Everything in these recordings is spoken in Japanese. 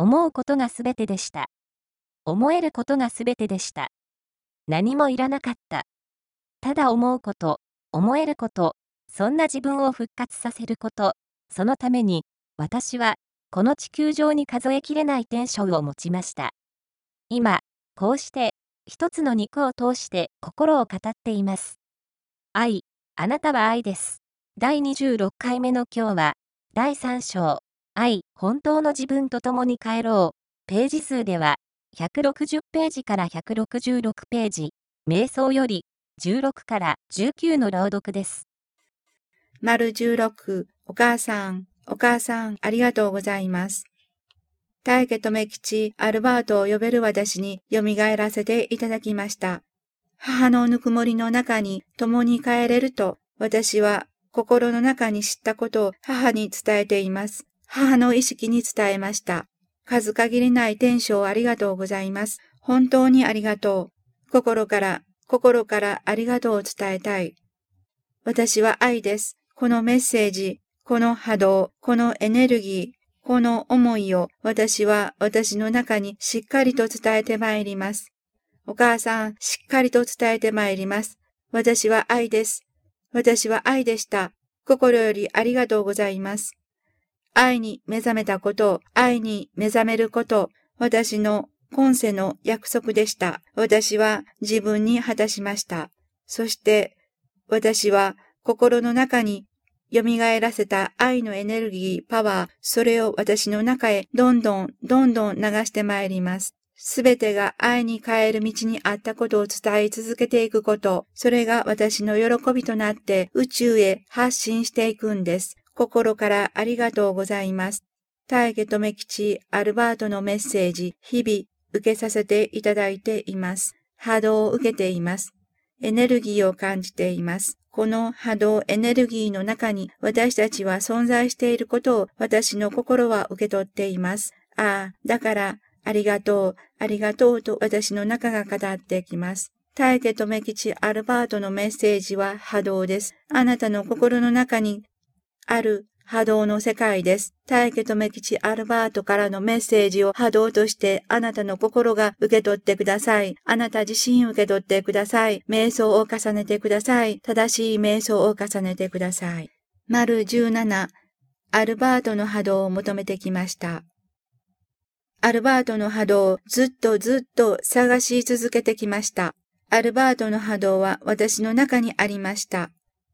思うことがすべてでした。思えることがすべてでした。何もいらなかった。ただ思うこと、思えること、そんな自分を復活させること、そのために、私は、この地球上に数えきれないテンションを持ちました。今、こうして、一つの肉を通して心を語っています。愛、あなたは愛です。第26回目の今日は、第3章、本当の自分と共に帰ろう。ページ数では、160ページから166ページ、瞑想より16から19の朗読です。丸16、お母さん、お母さん、ありがとうございます。大家留吉、アルバートを呼べる私に蘇らせていただきました。母のぬくもりの中に共に帰れると、私は心の中に知ったことを母に伝えています。母の意識に伝えました。数限りない天使をありがとうございます。本当にありがとう。心から、心からありがとうを伝えたい。私は愛です。このメッセージ、この波動、このエネルギー、この思いを私は私の中にしっかりと伝えてまいります。お母さん、しっかりと伝えてまいります。私は愛です。私は愛でした。心よりありがとうございます。愛に目覚めたこと、愛に目覚めること、私の今世の約束でした。私は自分に果たしました。そして、私は心の中に蘇らせた愛のエネルギー、パワー、それを私の中へどんどん、どんどん流してまいります。すべてが愛に変える道にあったことを伝え続けていくこと、それが私の喜びとなって宇宙へ発信していくんです。心からありがとうございます。大家留吉アルバートのメッセージ、日々受けさせていただいています。波動を受けています。エネルギーを感じています。この波動エネルギーの中に私たちは存在していることを私の心は受け取っています。ああ、だから、ありがとう、ありがとうと私の中が語ってきます。大家留吉アルバートのメッセージは波動です。あなたの心の中にある波動の世界です。大家留吉アルバートからのメッセージを波動としてあなたの心が受け取ってください。あなた自身受け取ってください。瞑想を重ねてください。正しい瞑想を重ねてください。丸17、アルバートの波動を求めてきました。アルバートの波動をずっとずっと探し続けてきました。アルバートの波動は私の中にありました。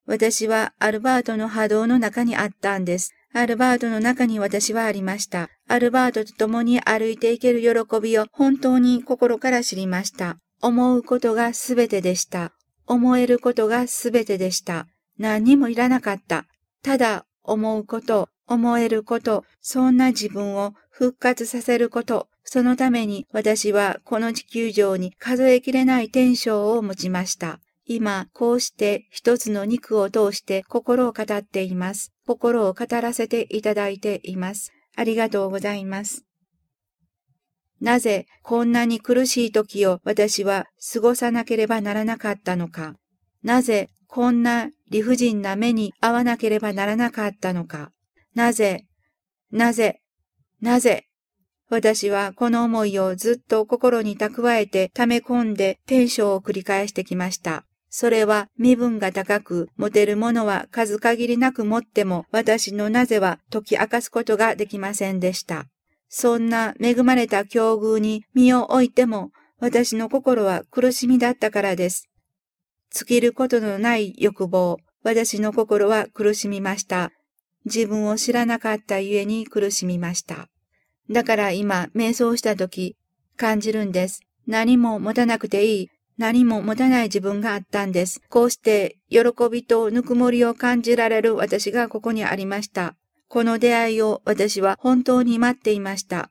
私はアルバートの波動の中にあったんです。アルバートの中に私はありました。アルバートと共に歩いていける喜びを本当に心から知りました。思うことがすべてでした。思えることがすべてでした。何にもいらなかった。ただ思うこと、思えること、そんな自分を復活させること、そのために私はこの地球上に数えきれない天性を持ちました。今、こうして一つの肉を通して心を語っています。心を語らせていただいています。ありがとうございます。なぜこんなに苦しい時を私は過ごさなければならなかったのか。なぜこんな理不尽な目に遭わなければならなかったのか。なぜ、なぜ、なぜ、私はこの思いをずっと心に蓄えて溜め込んでテンションを繰り返してきました。それは身分が高く、持てるものは数限りなく持っても、私のなぜは解き明かすことができませんでした。そんな恵まれた境遇に身を置いても、私の心は苦しみだったからです。尽きることのない欲望、私の心は苦しみました。自分を知らなかったゆえに苦しみました。だから今、瞑想した時、感じるんです。何も持たなくていい。何も持たない自分があったんです。こうして、喜びとぬくもりを感じられる私がここにありました。この出会いを私は本当に待っていました。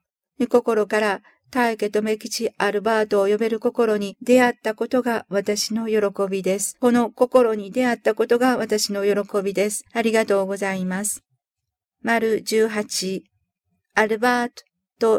心から、大家留吉アルバートを呼べる心に出会ったことが私の喜びです。この心に出会ったことが私の喜びです。ありがとうございます。丸18アルバート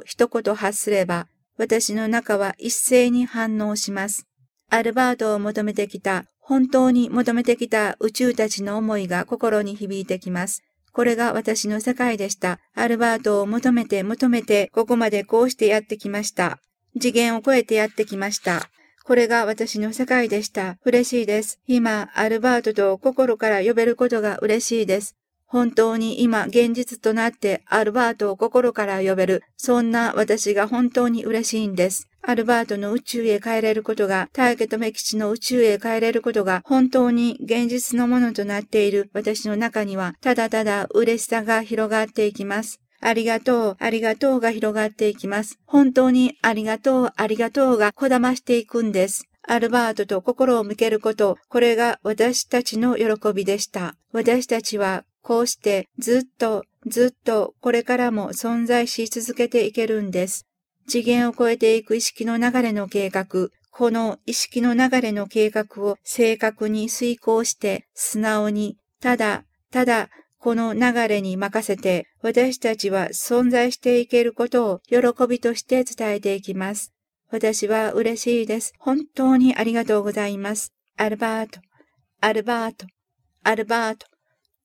と一言発すれば、私の中は一斉に反応します。アルバートを求めてきた、本当に求めてきた宇宙たちの思いが心に響いてきます。これが私の世界でした。アルバートを求めて求めて、ここまでこうしてやってきました。次元を超えてやってきました。これが私の世界でした。嬉しいです。今、アルバートと心から呼べることが嬉しいです。本当に今現実となってアルバートを心から呼べる。そんな私が本当に嬉しいんです。アルバートの宇宙へ帰れることが、大家とメキチの宇宙へ帰れることが、本当に現実のものとなっている私の中には、ただただ嬉しさが広がっていきます。ありがとう、ありがとうが広がっていきます。本当にありがとう、ありがとうがこだましていくんです。アルバートと心を向けること、これが私たちの喜びでした。私たちはこうしてずっとずっとこれからも存在し続けていけるんです。次元を超えていく意識の流れの計画、この意識の流れの計画を正確に遂行して素直に、ただ、ただこの流れに任せて私たちは存在していけることを喜びとして伝えていきます。私は嬉しいです。本当にありがとうございます。アルバート、アルバート、アルバート。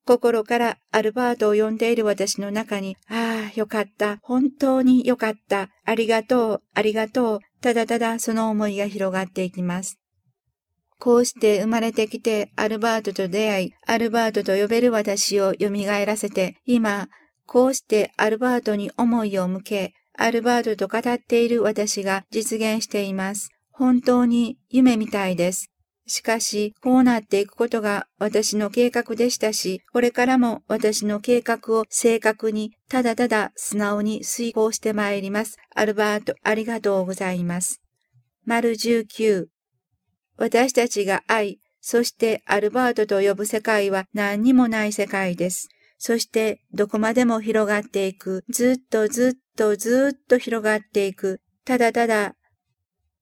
心からアルバートを呼んでいる私の中に、ああ、よかった。本当によかった。ありがとう、ありがとう。ただただその思いが広がっていきます。こうして生まれてきてアルバートと出会い、アルバートと呼べる私を蘇らせて、今、こうしてアルバートに思いを向け、アルバートと語っている私が実現しています。本当に夢みたいです。しかし、こうなっていくことが私の計画でしたし、これからも私の計画を正確に、ただただ素直に遂行してまいります。アルバート、ありがとうございます。丸19私たちが愛、そしてアルバートと呼ぶ世界は何にもない世界です。そしてどこまでも広がっていく。ずっとずっとずっと広がっていく。ただただ、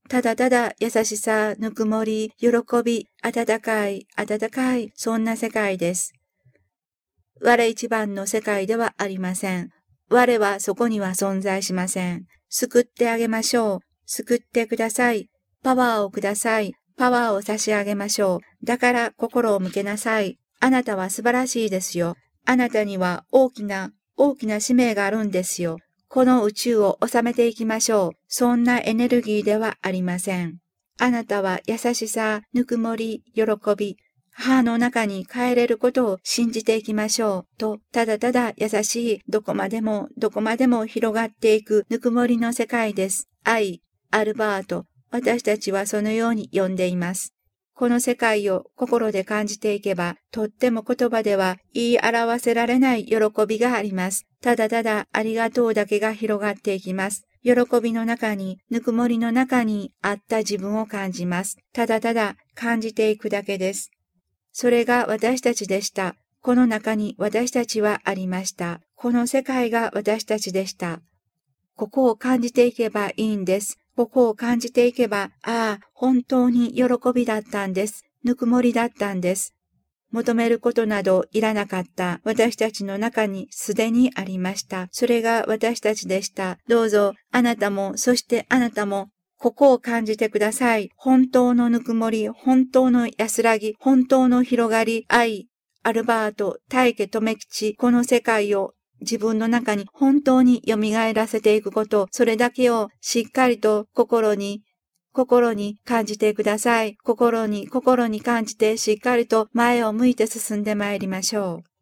ただただ優しさ、ぬくもり、喜び、温かい、温かい、そんな世界です。我一番の世界ではありません。我はそこには存在しません。救ってあげましょう。救ってください。パワーをください。パワーを差し上げましょう。だから心を向けなさい。あなたは素晴らしいですよ。あなたには大きな、大きな使命があるんですよ。この宇宙を収めていきましょう。そんなエネルギーではありません。あなたは優しさ、ぬくもり、喜び、母の中に帰れることを信じていきましょう。と、ただただ優しい、どこまでも、どこまでも広がっていくぬくもりの世界です。愛、アルバート、私たちはそのように呼んでいます。この世界を心で感じていけば、とっても言葉では言い表せられない喜びがあります。ただただありがとうだけが広がっていきます。喜びの中に、ぬくもりの中にあった自分を感じます。ただただ感じていくだけです。それが私たちでした。この中に私たちはありました。この世界が私たちでした。ここを感じていけばいいんです。ここを感じていけば、ああ、本当に喜びだったんです。ぬくもりだったんです。求めることなどいらなかった私たちの中にすでにありました。それが私たちでした。どうぞ、あなたも、そしてあなたも、ここを感じてください。本当のぬくもり、本当の安らぎ、本当の広がり、愛、アルバート、大家留吉、この世界を自分の中に本当に蘇らせていくこと、それだけをしっかりと心に、心に感じてください。心に、心に感じてしっかりと前を向いて進んでまいりましょう。